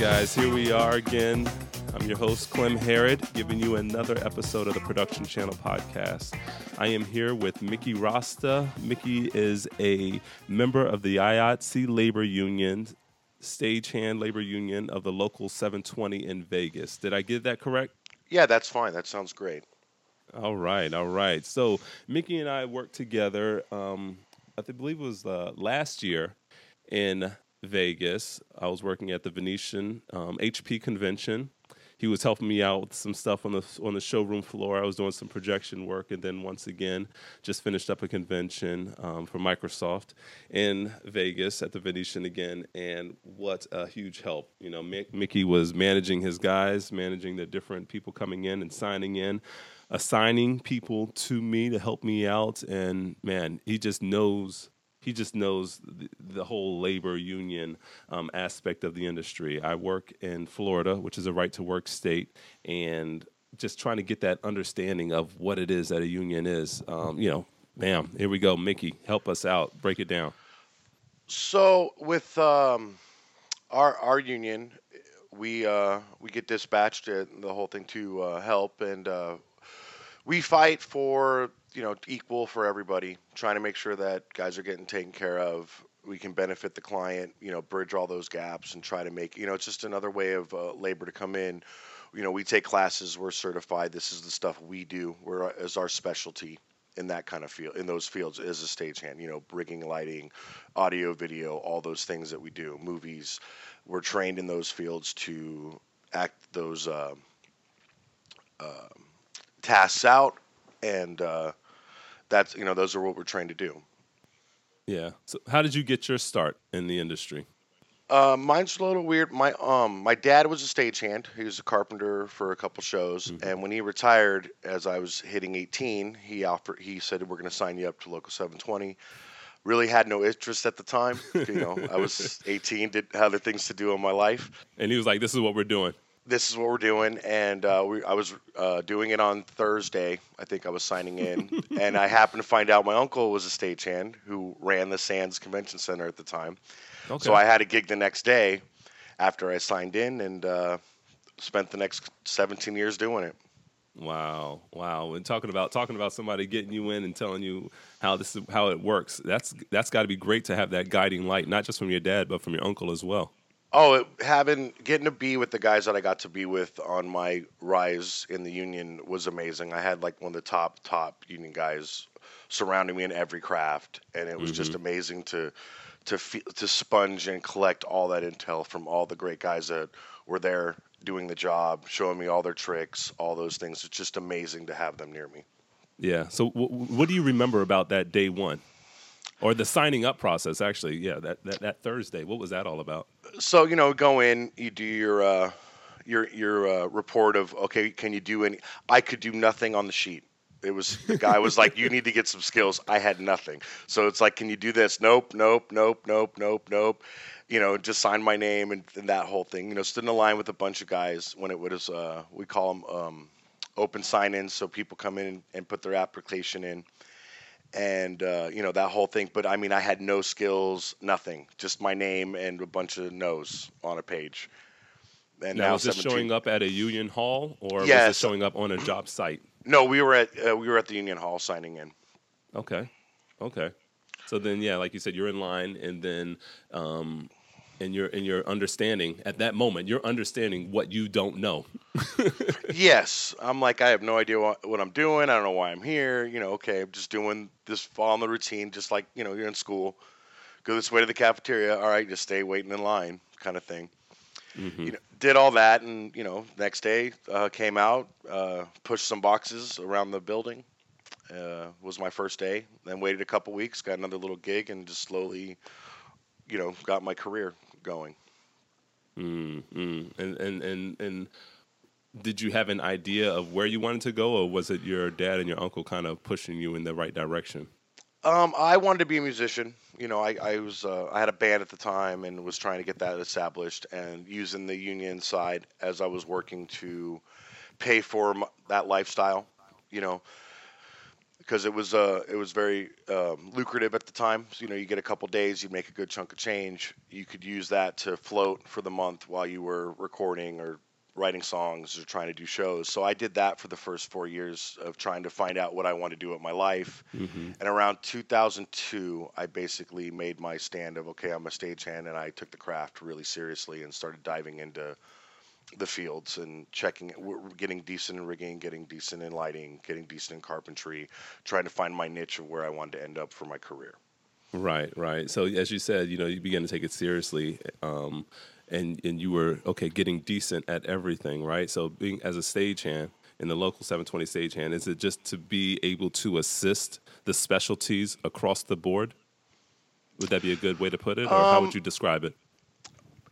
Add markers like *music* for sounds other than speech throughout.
guys, here we are again. I'm your host, Clem Harrod, giving you another episode of the Production Channel podcast. I am here with Miki Rosta. Miki is a member of the IATSE Labor Union, stagehand labor union of the local 720 in Vegas. Did I get that correct? Yeah, that's fine. That sounds great. All right, all right. So Mickey and I worked together. Um, I believe it was uh, last year in Vegas. I was working at the Venetian um, HP convention. He was helping me out with some stuff on the on the showroom floor. I was doing some projection work, and then once again, just finished up a convention um, for Microsoft in Vegas at the Venetian again. And what a huge help! You know, Mick, Miki was managing his guys, managing the different people coming in and signing in assigning people to me to help me out and man he just knows he just knows the, the whole labor union um, aspect of the industry. I work in Florida, which is a right to work state, and just trying to get that understanding of what it is that a union is. Um, you know, bam, here we go. Miki, help us out. Break it down. So with um, our our union, we uh, we get dispatched the whole thing to uh, help, and uh, we fight for you know equal for everybody, trying to make sure that guys are getting taken care of. We can benefit the client, you know, bridge all those gaps and try to make you know it's just another way of uh, labor to come in. You know, we take classes, we're certified. This is the stuff we do. We're as our specialty in that kind of field in those fields as a stagehand. You know, rigging, lighting, audio, video, all those things that we do. Movies, we're trained in those fields to act those. Uh, uh, tasks out and uh, that's you know those are what we're trying to do. Yeah. So how did you get your start in the industry? Uh, mine's a little weird. My um my dad was a stagehand. He was a carpenter for a couple shows, mm-hmm. and when he retired, as I was hitting 18, he offered. He said, "We're going to sign you up to Local 720." Really had no interest at the time. you know, I was *laughs* 18, did had other things to do in my life. And he was like, "This is what we're doing." This is what we're doing, and uh, we, I was uh, doing it on Thursday. I think I was signing in, *laughs* and I happened to find out my uncle was a stagehand who ran the Sands Convention Center at the time. Okay. So I had a gig the next day after I signed in, and uh, spent the next 17 years doing it. Wow, wow! And talking about talking about somebody getting you in and telling you how this is how it works. That's that's got to be great to have that guiding light, not just from your dad, but from your uncle as well. Oh, it, having getting to be with the guys that I got to be with on my rise in the union was amazing. I had like one of the top top union guys surrounding me in every craft, and it was mm-hmm. just amazing to to to sponge and collect all that intel from all the great guys that were there doing the job, showing me all their tricks, all those things. It's just amazing to have them near me. Yeah. So, w- what do you remember about that day one? Or the signing up process actually. Yeah that, that, that thursday. What was that all about? So you know go in you do your uh, your your uh, report of okay can you do any i could do nothing on the sheet. It was the guy was like you need to get some skills. I had nothing. So it's like can you do this? Nope nope nope nope nope nope. You know just sign my name and, and that whole thing. You know stood in a line with a bunch of guys when it was uh, we call them um, open sign-ins. So people come in and, and put their application in and uh, you know that whole thing. But I mean, I had no skills, nothing, just my name and a bunch of no's on a page. And now, now was this showing up at a union hall, or yes. was it showing up on a job site? No, we were at uh, we were at the union hall signing in. Okay, okay. So then, yeah, like you said, you're in line, and then um, and your and your understanding at that moment you're understanding what you don't know. *laughs* Yes. I'm like i have no idea what, what, i'm doing. I don't know why i'm here. You know okay i'm just doing this following the routine just like you know you're in school. Go this way to the cafeteria. All right just stay waiting in line kind of thing. Mm-hmm. you know did all that and you know next day uh, came out uh, pushed some boxes around the building uh, was my first day then waited a couple weeks got another little gig and just slowly you know got my career going. Mm, mm. And, and and and did you have an idea of where you wanted to go, or was it your dad and your uncle kind of pushing you in the right direction? Um, I wanted to be a musician. You know, I, I was uh, I had a band at the time and was trying to get that established and using the union side as I was working to pay for that lifestyle. You know, because it was uh it was very um, lucrative at the time. So, you know, you get a couple days, you make a good chunk of change. You could use that to float for the month while you were recording or writing songs or trying to do shows. So I did that for the first four years of trying to find out what I want to do with my life. Mm-hmm. And around 2002, I basically made my stand of okay, I'm a stagehand, and I took the craft really seriously and started diving into the fields and checking, we're getting decent in rigging, getting decent in lighting, getting decent in carpentry, trying to find my niche of where I wanted to end up for my career. Right, right. So as you said, you know, you began to take it seriously, um, and and you were okay, getting decent at everything, right? So being as a stagehand in the local 720 stagehand, is it just to be able to assist the specialties across the board? Would that be a good way to put it, or how would you describe it?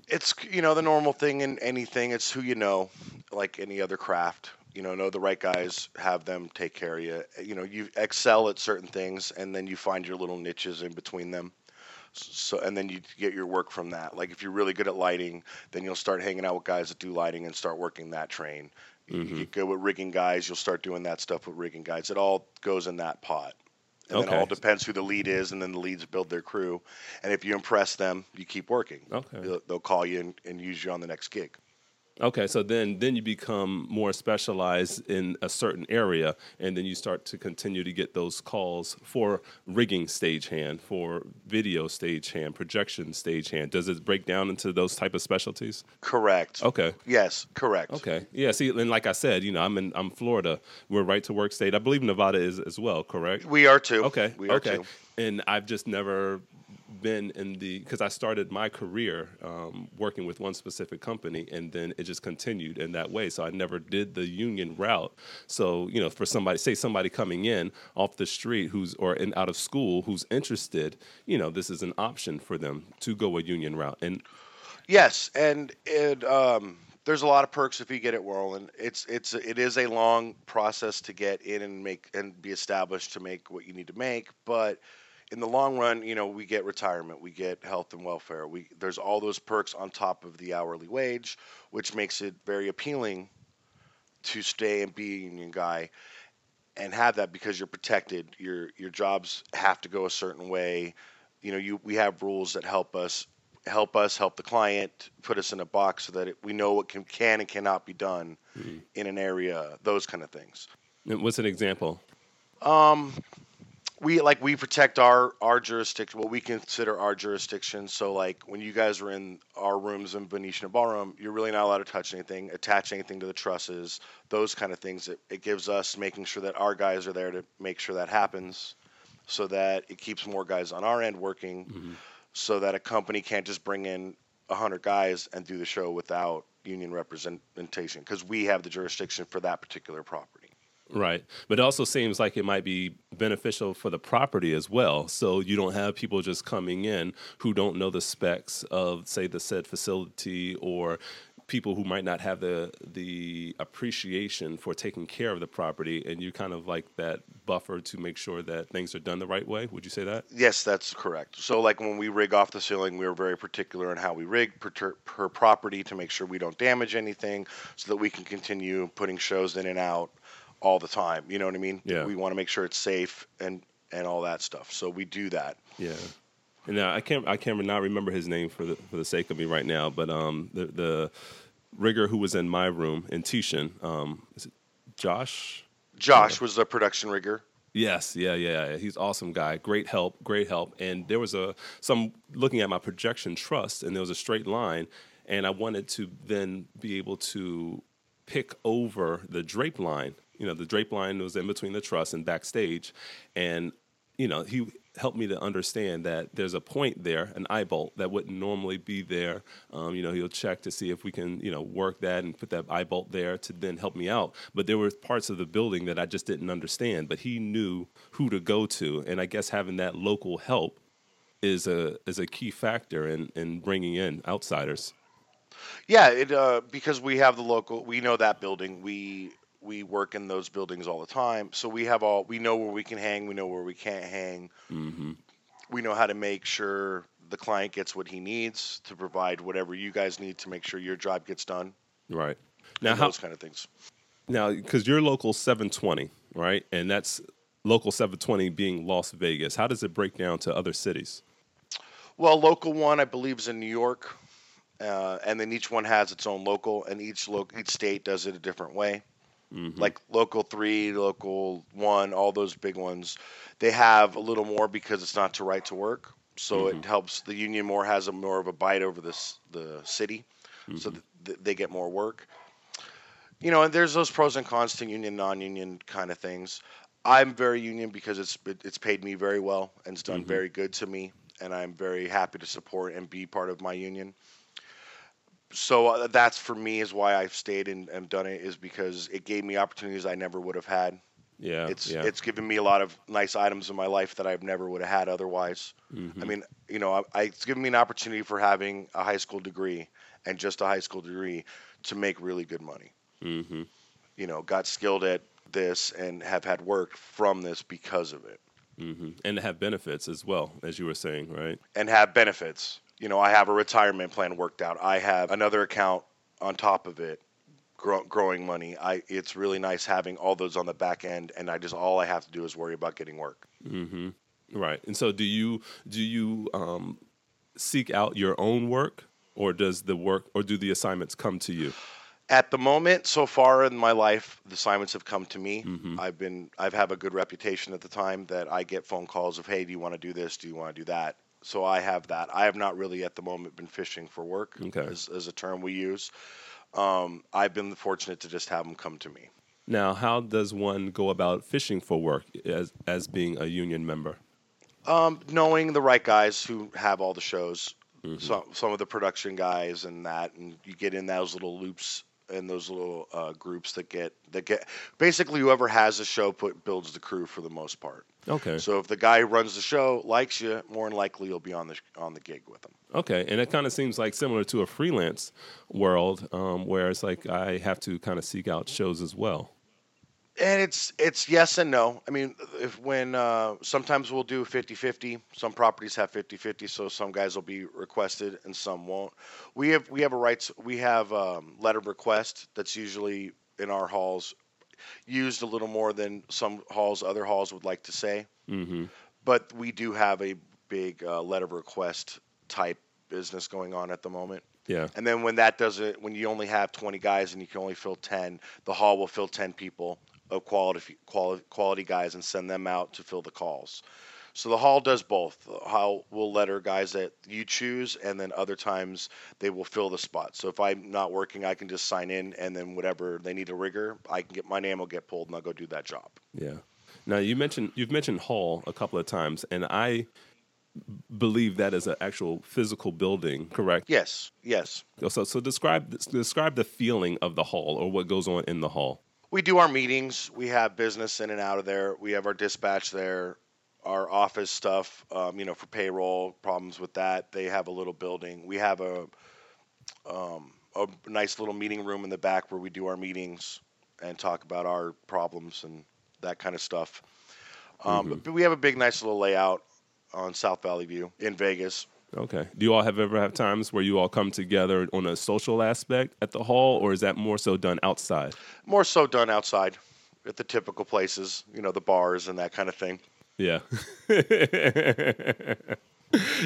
It's you know the normal thing in anything. It's who you know, like any other craft. You know, know the right guys, have them take care of you. You know, you excel at certain things, and then you find your little niches in between them. So, and then you get your work from that. Like if you're really good at lighting, then you'll start hanging out with guys that do lighting and start working that train. You mm-hmm. get good with rigging guys, you'll start doing that stuff with rigging guys. It all goes in that pot. And then it all depends who the lead is, and then the leads build their crew. And if you impress them, you keep working. Okay. They'll, they'll call you and, and use you on the next gig. Okay, so then then you become more specialized in a certain area, and then you start to continue to get those calls for rigging stagehand, for video stagehand, projection stagehand. Does it break down into those type of specialties? Correct. Okay. Yes, correct. Okay. Yeah. See, and like I said, you know, I'm in I'm Florida. We're right to work state. I believe Nevada is as well. Correct. We are too. Okay. We are okay. too. And I've just never been in the because I started my career um, working with one specific company, and then it just continued in that way. So I never did the union route. So you know, for somebody, say somebody coming in off the street who's or in out of school who's interested, you know, this is an option for them to go a union route. And Yes, and it um, there's a lot of perks if you get it whirling. It's it's it is a long process to get in and make and be established to make what you need to make, but in the long run, you know, we get retirement, we get health and welfare. We there's all those perks on top of the hourly wage, which makes it very appealing to stay and be a union guy and have that because you're protected. Your your jobs have to go a certain way. You know, you we have rules that help us help us help the client put us in a box so that it, we know what can can and cannot be done hmm. in an area. Those kind of things. what's an example? Um, we like we protect our our jurisdiction what we consider our jurisdiction. So like when you guys are in our rooms in venetian ballroom you're really not allowed to touch anything attach anything to the trusses those kind of things. It, it gives us making sure that our guys are there to make sure that happens so that it keeps more guys on our end working mm-hmm. so that a company can't just bring in 100 guys and do the show without union representation because we have the jurisdiction for that particular property Right. But it also seems like it might be beneficial for the property as well. So you don't have people just coming in who don't know the specs of, say, the said facility or people who might not have the the appreciation for taking care of the property and you kind of like that buffer to make sure that things are done the right way would you say that Yes, that's correct. So, like when we rig off the ceiling, we are very particular in how we rig per, ter- per property to make sure we don't damage anything, so that we can continue putting shows in and out all the time. You know what I mean? Yeah. We want to make sure it's safe and and all that stuff. So we do that. Yeah. And now I can't I can't not remember his name for the for the sake of me right now, but um the the rigger who was in my room in Tishan, um is it Josh? Josh was the production rigger. Yes, yeah, yeah. yeah. He's awesome guy. Great help, great help. And there was a some looking at my projection truss and there was a straight line and I wanted to then be able to pick over the drape line. You know, the drape line was in between the truss and backstage and you know, he helped me to understand that there's a point there, an eye bolt that wouldn't normally be there. Um, you know, he'll check to see if we can, you know, work that and put that eye bolt there to then help me out. But there were parts of the building that I just didn't understand. But he knew who to go to, and I guess having that local help is a is a key factor in in bringing in outsiders. Yeah, it uh, because we have the local, we know that building. We we work in those buildings all the time, so we have all we know where we can hang, we know where we can't hang. hmm We know how to make sure the client gets what he needs to provide whatever you guys need to make sure your job gets done. Right now, how those kind of things. now because you're local 720, right? And that's local 720 being Las Vegas. How does it break down to other cities? Well, local one, I believe, is in New York, uh, and then each one has its own local, and each lo- each state does it a different way. Mm-hmm. Like local three, local one, all those big ones, they have a little more because it's not to right to work, so Mm-hmm. it helps the union more has a more of a bite over this the city, so Mm-hmm. that th- they get more work. You know, and there's those pros and cons to union, non-union kind of things. I'm very union because it's it, it's paid me very well and it's done Mhm. very good to me, and I'm very happy to support and be part of my union. So uh, that's for me is why I've stayed and, and done it is because it gave me opportunities I never would have had. Yeah, It's yeah. it's given me a lot of nice items in my life that I've never would have had otherwise. Mhm. I mean, you know, I, I, it's given me an opportunity for having a high school degree and just a high school degree to make really good money. Mhm. You know, got skilled at this and have had work from this because of it, Mhm. and have benefits as well, as you were saying, right? and have benefits. You know, I have a retirement plan worked out. I have another account on top of it, grow, growing money. I it's really nice having all those on the back end, and I just all I have to do is worry about getting work. hmm Right. And so, do you do you um, seek out your own work, or does the work, or do the assignments come to you? At the moment, so far in my life, the assignments have come to me. Mhm. I've been I've have a good reputation at the time that I get phone calls of, "Hey, do you want to do this? Do you want to do that?" So I have that. I have not really at the moment been fishing for work, Okay. as, as a term we use. Um, I've been fortunate to just have them come to me. Now, how does one go about fishing for work as as being a union member? Um, knowing the right guys who have all the shows, Mhm. some some of the production guys and that, and you get in those little loops and those little uh, groups that get that get basically whoever has a show put builds the crew for the most part. Okay. So if the guy who runs the show likes you, more than likely you'll be on the on the gig with him. Okay, and it kind of seems like similar to a freelance world, um, where it's like I have to kind of seek out shows as well. And it's it's yes and no. I mean, if when uh, sometimes we'll do 50-50. Some properties have 50-50, so some guys will be requested and some won't. We have we have a rights we have um, letter request that's usually in our halls used a little more than some halls other halls would like to say. hmm But we do have a big uh, letter of request type business going on at the moment. Yeah. And then when that doesn't, when you only have 20 guys and you can only fill 10, the hall will fill 10 people of quality quality, quality guys and send them out to fill the calls. So the hall does both. The hall will let letter guys that you choose, and then other times they will fill the spot. So if I'm not working, I can just sign in, and then whatever they need a rigger, I can get my name will get pulled, and I'll go do that job. Yeah. Now you mentioned you've mentioned Hall a couple of times, and I believe that is an actual physical building, correct? Yes, yes. So, so describe describe the feeling of the hall or what goes on in the hall. We do our meetings. We have business in and out of there. We have our dispatch there, our office stuff. Um, you know, for payroll problems with that, they have a little building. We have a um, a nice little meeting room in the back where we do our meetings and talk about our problems and that kind of stuff. Um, Mhm. But we have a big, nice little layout on South Valley View in Vegas. Okay. Do you all have ever have times where you all come together on a social aspect at the hall, or is that more so done outside? More so done outside at the typical places, you know, the bars and that kind of thing. Yeah. *laughs*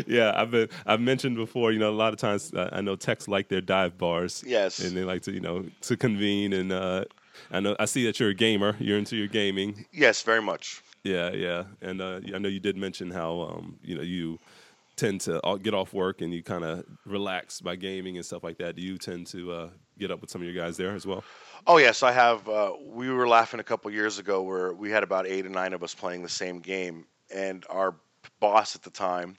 yeah, I've been I've mentioned before, you know, a lot of times uh, I know techs like their dive bars. Yes. And they like to, you know, to convene and uh I know I see that you're a gamer. You're into your gaming. Yes, very much. Yeah, yeah. And uh I know you did mention how um, you know, you tend to uh, get off work and you kind of relax by gaming and stuff like that. Do you tend to uh get up with some of your guys there as well? Oh yes, I have. Uh, we were laughing a couple years ago where we had about eight or nine of us playing the same game, and our boss at the time,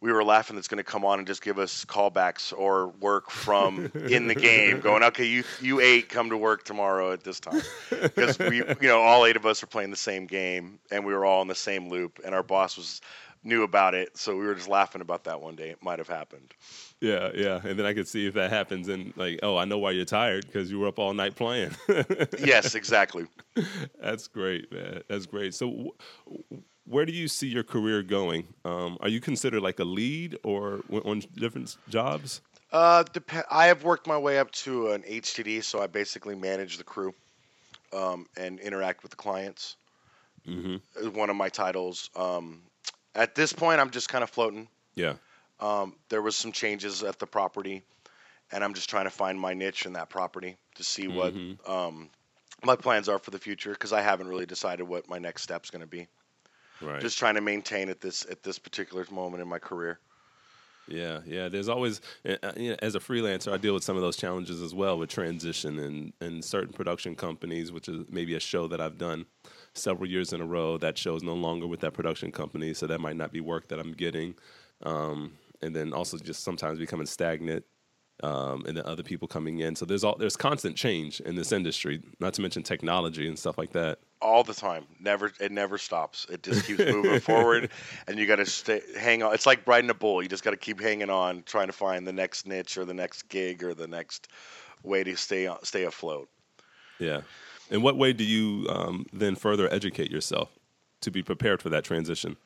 we were laughing that's going to come on and just give us callbacks or work from *laughs* in the game, going, okay, you you eight come to work tomorrow at this time, *laughs* because we, you know, all eight of us are playing the same game, and we were all in the same loop, and our boss was knew about it, so we were just laughing about that one day. It might have happened. Yeah, yeah. And then I could see if that happens and like, oh, I know why you're tired because you were up all night playing. *laughs* Yes, exactly. That's great, man. That's great. So, wh- where do you see your career going? Um, are you considered like a lead or w- on different jobs? Uh, dep- I have worked my way up to an HTD, so I basically manage the crew um, and interact with the clients. Mm-hmm. one of my titles. Um, at this point, I'm just kind of floating. Yeah. Um, there was some changes at the property, and I'm just trying to find my niche in that property to see what Mhm. um, my plans are for the future because I haven't really decided what my next step's going to be. Right. Just trying to maintain at this at this particular moment in my career. Yeah, yeah. There's always, uh, uh, you know, as a freelancer, I deal with some of those challenges as well with transition and and certain production companies, which is maybe a show that I've done several years in a row. That show's no longer with that production company, so that might not be work that I'm getting. Um, and then also just sometimes becoming stagnant, um, and then other people coming in. So there's all there's constant change in this industry. Not to mention technology and stuff like that. All the time. Never, it never stops. It just keeps moving *laughs* forward, and you got to stay, hang on. It's like riding a bull. You just got to keep hanging on, trying to find the next niche or the next gig or the next way to stay on, stay afloat. Yeah. In what way do you um, then further educate yourself to be prepared for that transition?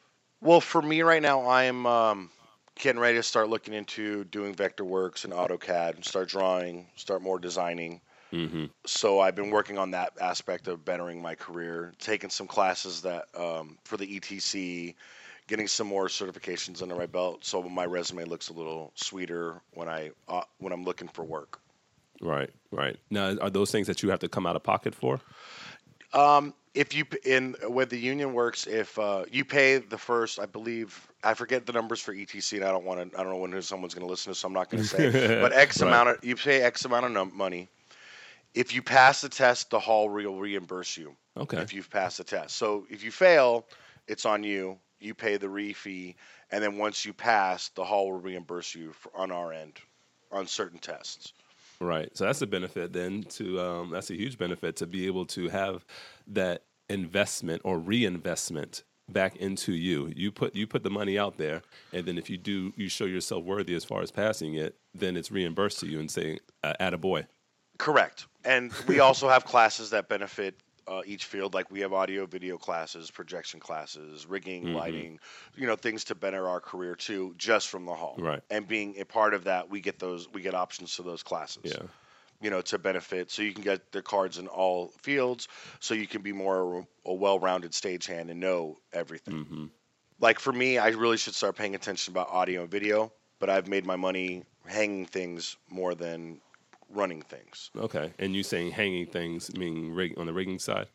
Well, for me right now, I'm um, getting ready to start looking into doing Vectorworks and AutoCAD and start drawing, start more designing. Mm-hmm. So I've been working on that aspect of bettering my career, taking some classes that um, for the ETC, getting some more certifications under my belt, so my resume looks a little sweeter when I uh, when I'm looking for work. Right, right. Now, are those things that you have to come out of pocket for? Um, if you in with the union works, if uh, you pay the first, I believe I forget the numbers for ETC, and I don't want to. I don't know when someone's going to listen to, this, so I'm not going to say. but X *laughs* Right. amount of you pay X amount of money. If you pass the test, the hall will reimburse you. Okay. If you've passed the test, so if you fail, it's on you. You pay the re fee, and then once you pass, the hall will reimburse you for, on our end on certain tests. Right. So that's a benefit then to um, that's a huge benefit to be able to have that investment or reinvestment back into you. You put you put the money out there, and then if you do, you show yourself worthy as far as passing it, then it's reimbursed to you and saying, uh, "Add a boy." Correct. And we *laughs* also have classes that benefit uh, each field. Like we have audio, video classes, projection classes, rigging, Mhm. lighting, you know, things to better our career too, just from the hall. Right. And being a part of that, we get those, we get options to those classes. Yeah. You know, to benefit, so you can get the cards in all fields, so you can be more a well-rounded stagehand and know everything. hmm Like for me, I really should start paying attention about audio and video, but I've made my money hanging things more than running things. Okay. And you saying hanging things, meaning rig on the rigging side?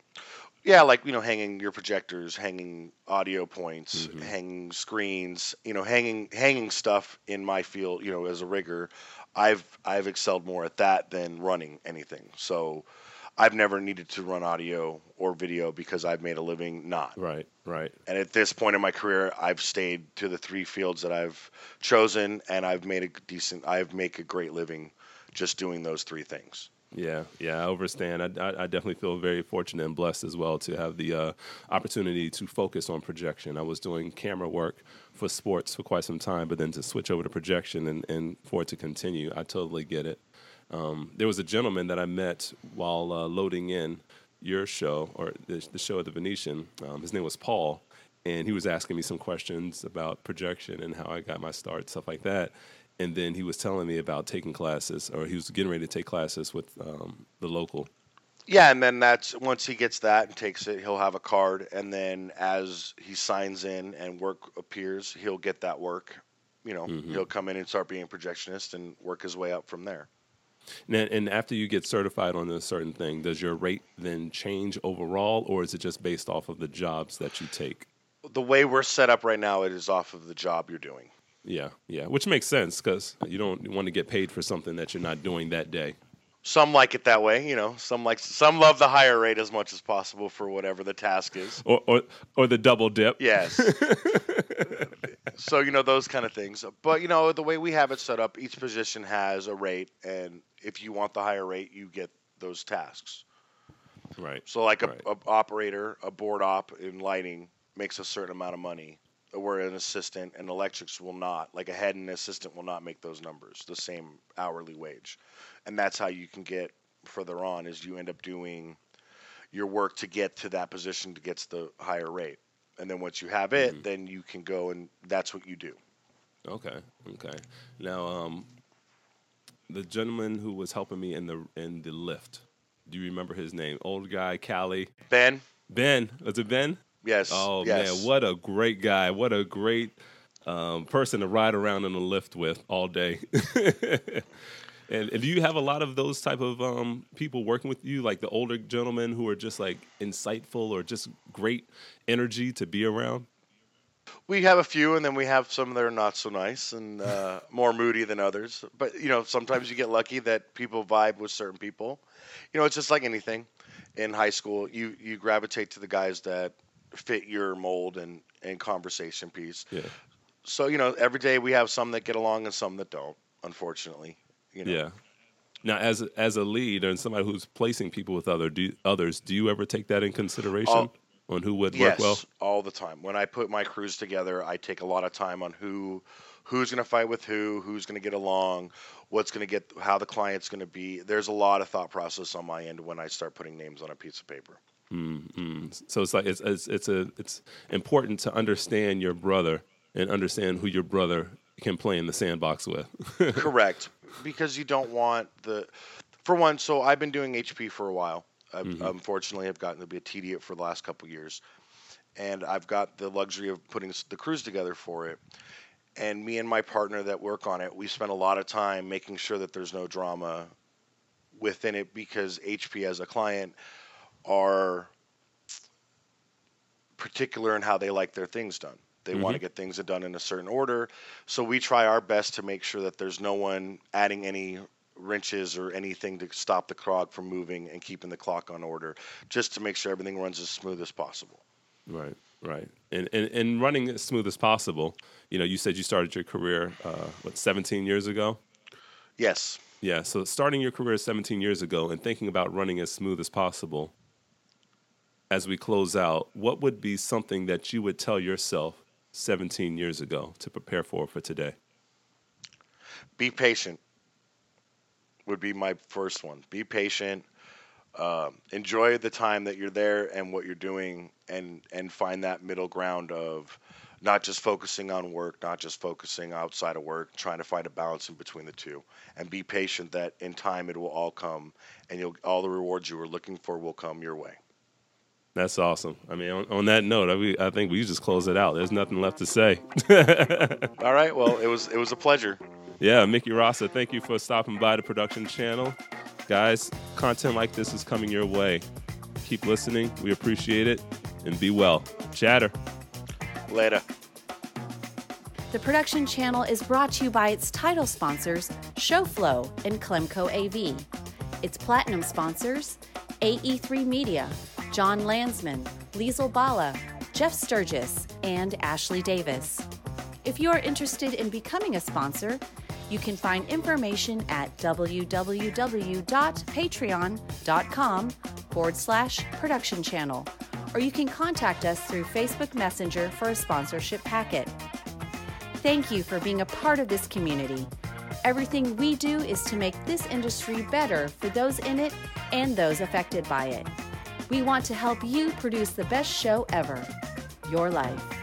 Yeah, like you know, hanging your projectors, hanging audio points, Mhm. hanging screens, you know, hanging hanging stuff in my field, you know, as a rigger, I've I've excelled more at that than running anything. So I've never needed to run audio or video because I've made a living not. Right. Right. And at this point in my career, I've stayed to the three fields that I've chosen, and I've made a decent, I've make a great living just doing those three things. Yeah, yeah, I understand. I, I, I definitely feel very fortunate and blessed as well to have the uh, opportunity to focus on projection. I was doing camera work for sports for quite some time, but then to switch over to projection and, and for it to continue, I totally get it. Um, there was a gentleman that I met while uh, loading in your show or the, the show at the Venetian. Um, his name was Paul, and he was asking me some questions about projection and how I got my start, stuff like that. And then he was telling me about taking classes, or he was getting ready to take classes with um, the local. Yeah, and then that's once he gets that and takes it, he'll have a card, and then as he signs in and work appears, he'll get that work. You know, Mhm. he'll come in and start being a projectionist and work his way up from there. And, and after you get certified on a certain thing, does your rate then change overall, or is it just based off of the jobs that you take? The way we're set up right now, it is off of the job you're doing. Yeah, yeah, which makes sense because you don't want to get paid for something that you're not doing that day. Some like it that way, you know. Some like some love the higher rate as much as possible for whatever the task is. Or, or, or the double dip. Yes. *laughs* so you know those kind of things. But you know the way we have it set up, each position has a rate, and if you want the higher rate, you get those tasks. Right. So like a, Right. a operator, a board op in lighting makes a certain amount of money. Where an assistant and electrics will not, like a head and assistant will not make those numbers, the same hourly wage. And that's how you can get further on is you end up doing your work to get to that position to get to the higher rate. And then once you have it, Mhm. then you can go and that's what you do. Okay. Okay. Now, um, the gentleman who was helping me in the in the lift. Do you remember his name? Old guy, Cali. Ben, Ben. Was it Ben? Yes. Oh yes. man, what a great guy! What a great um, person to ride around in a lift with all day. *laughs* and, and do you have a lot of those type of um, people working with you, like the older gentlemen who are just like insightful or just great energy to be around? We have a few, and then we have some that are not so nice and uh, *laughs* more moody than others. But you know, sometimes you get lucky that people vibe with certain people. You know, it's just like anything. In high school, you you gravitate to the guys that fit your mold and and conversation piece. Yeah. So you know, every day we have some that get along and some that don't. Unfortunately, you know. Yeah. Now, as as a lead and somebody who's placing people with other do, others, do you ever take that in consideration Oh, on who would Yes, work well? all the time. When I put my crews together, I take a lot of time on who who's going to fight with who, who's going to get along, what's going to get how the client's going to be. There's a lot of thought process on my end when I start putting names on a piece of paper. Mm. So it's like it's, it's it's a it's important to understand your brother and understand who your brother can play in the sandbox with. *laughs* Correct, because you don't want the for one. So I've been doing HP for a while. I've, Mm-hmm. Unfortunately, I've gotten to be a TD for the last couple of years, and I've got the luxury of putting the crews together for it. And me and my partner that work on it, we spend a lot of time making sure that there's no drama within it because HP as a client are particular in how they like their things done. They want to get things done in a certain order. So we try our best to make sure that there's no one adding any wrenches or anything to stop the clock from moving and keeping the clock on order, just to make sure everything runs as smooth as possible. right, right. And, and and running as smooth as possible. You know, you said you started your career uh, what 17 years ago. Yes. Yeah, so starting your career 17 years ago and thinking about running as smooth as possible as we close out, what would be something that you would tell yourself 17 years ago to prepare for for today? Be patient would be my first one. Be patient. Um, enjoy the time that you're there and what you're doing, and and find that middle ground of not just focusing on work, not just focusing outside of work, trying to find a balance in between the two, and be patient that in time it will all come, and you'll all the rewards you were looking for will come your way. That's awesome. I mean, on, on that note, I, I think we just close it out. There's nothing left to say. *laughs* All right. Well, it was it was a pleasure. Yeah, Miki Rosta, thank you for stopping by the production channel. Guys, content like this is coming your way. Keep listening. We appreciate it. And be well. Chatter. Later. The production channel is brought to you by its title sponsors, ShowFlow and Clemco AV. Its platinum sponsors, AE3 Media, John Landsman, Liesel Bala, Jeff Sturgis, and Ashley Davis. If you are interested in becoming a sponsor, you can find information at www.patreon.com forward slash production channel, or you can contact us through Facebook Messenger for a sponsorship packet. Thank you for being a part of this community. Everything we do is to make this industry better for those in it and those affected by it. We want to help you produce the best show ever your life.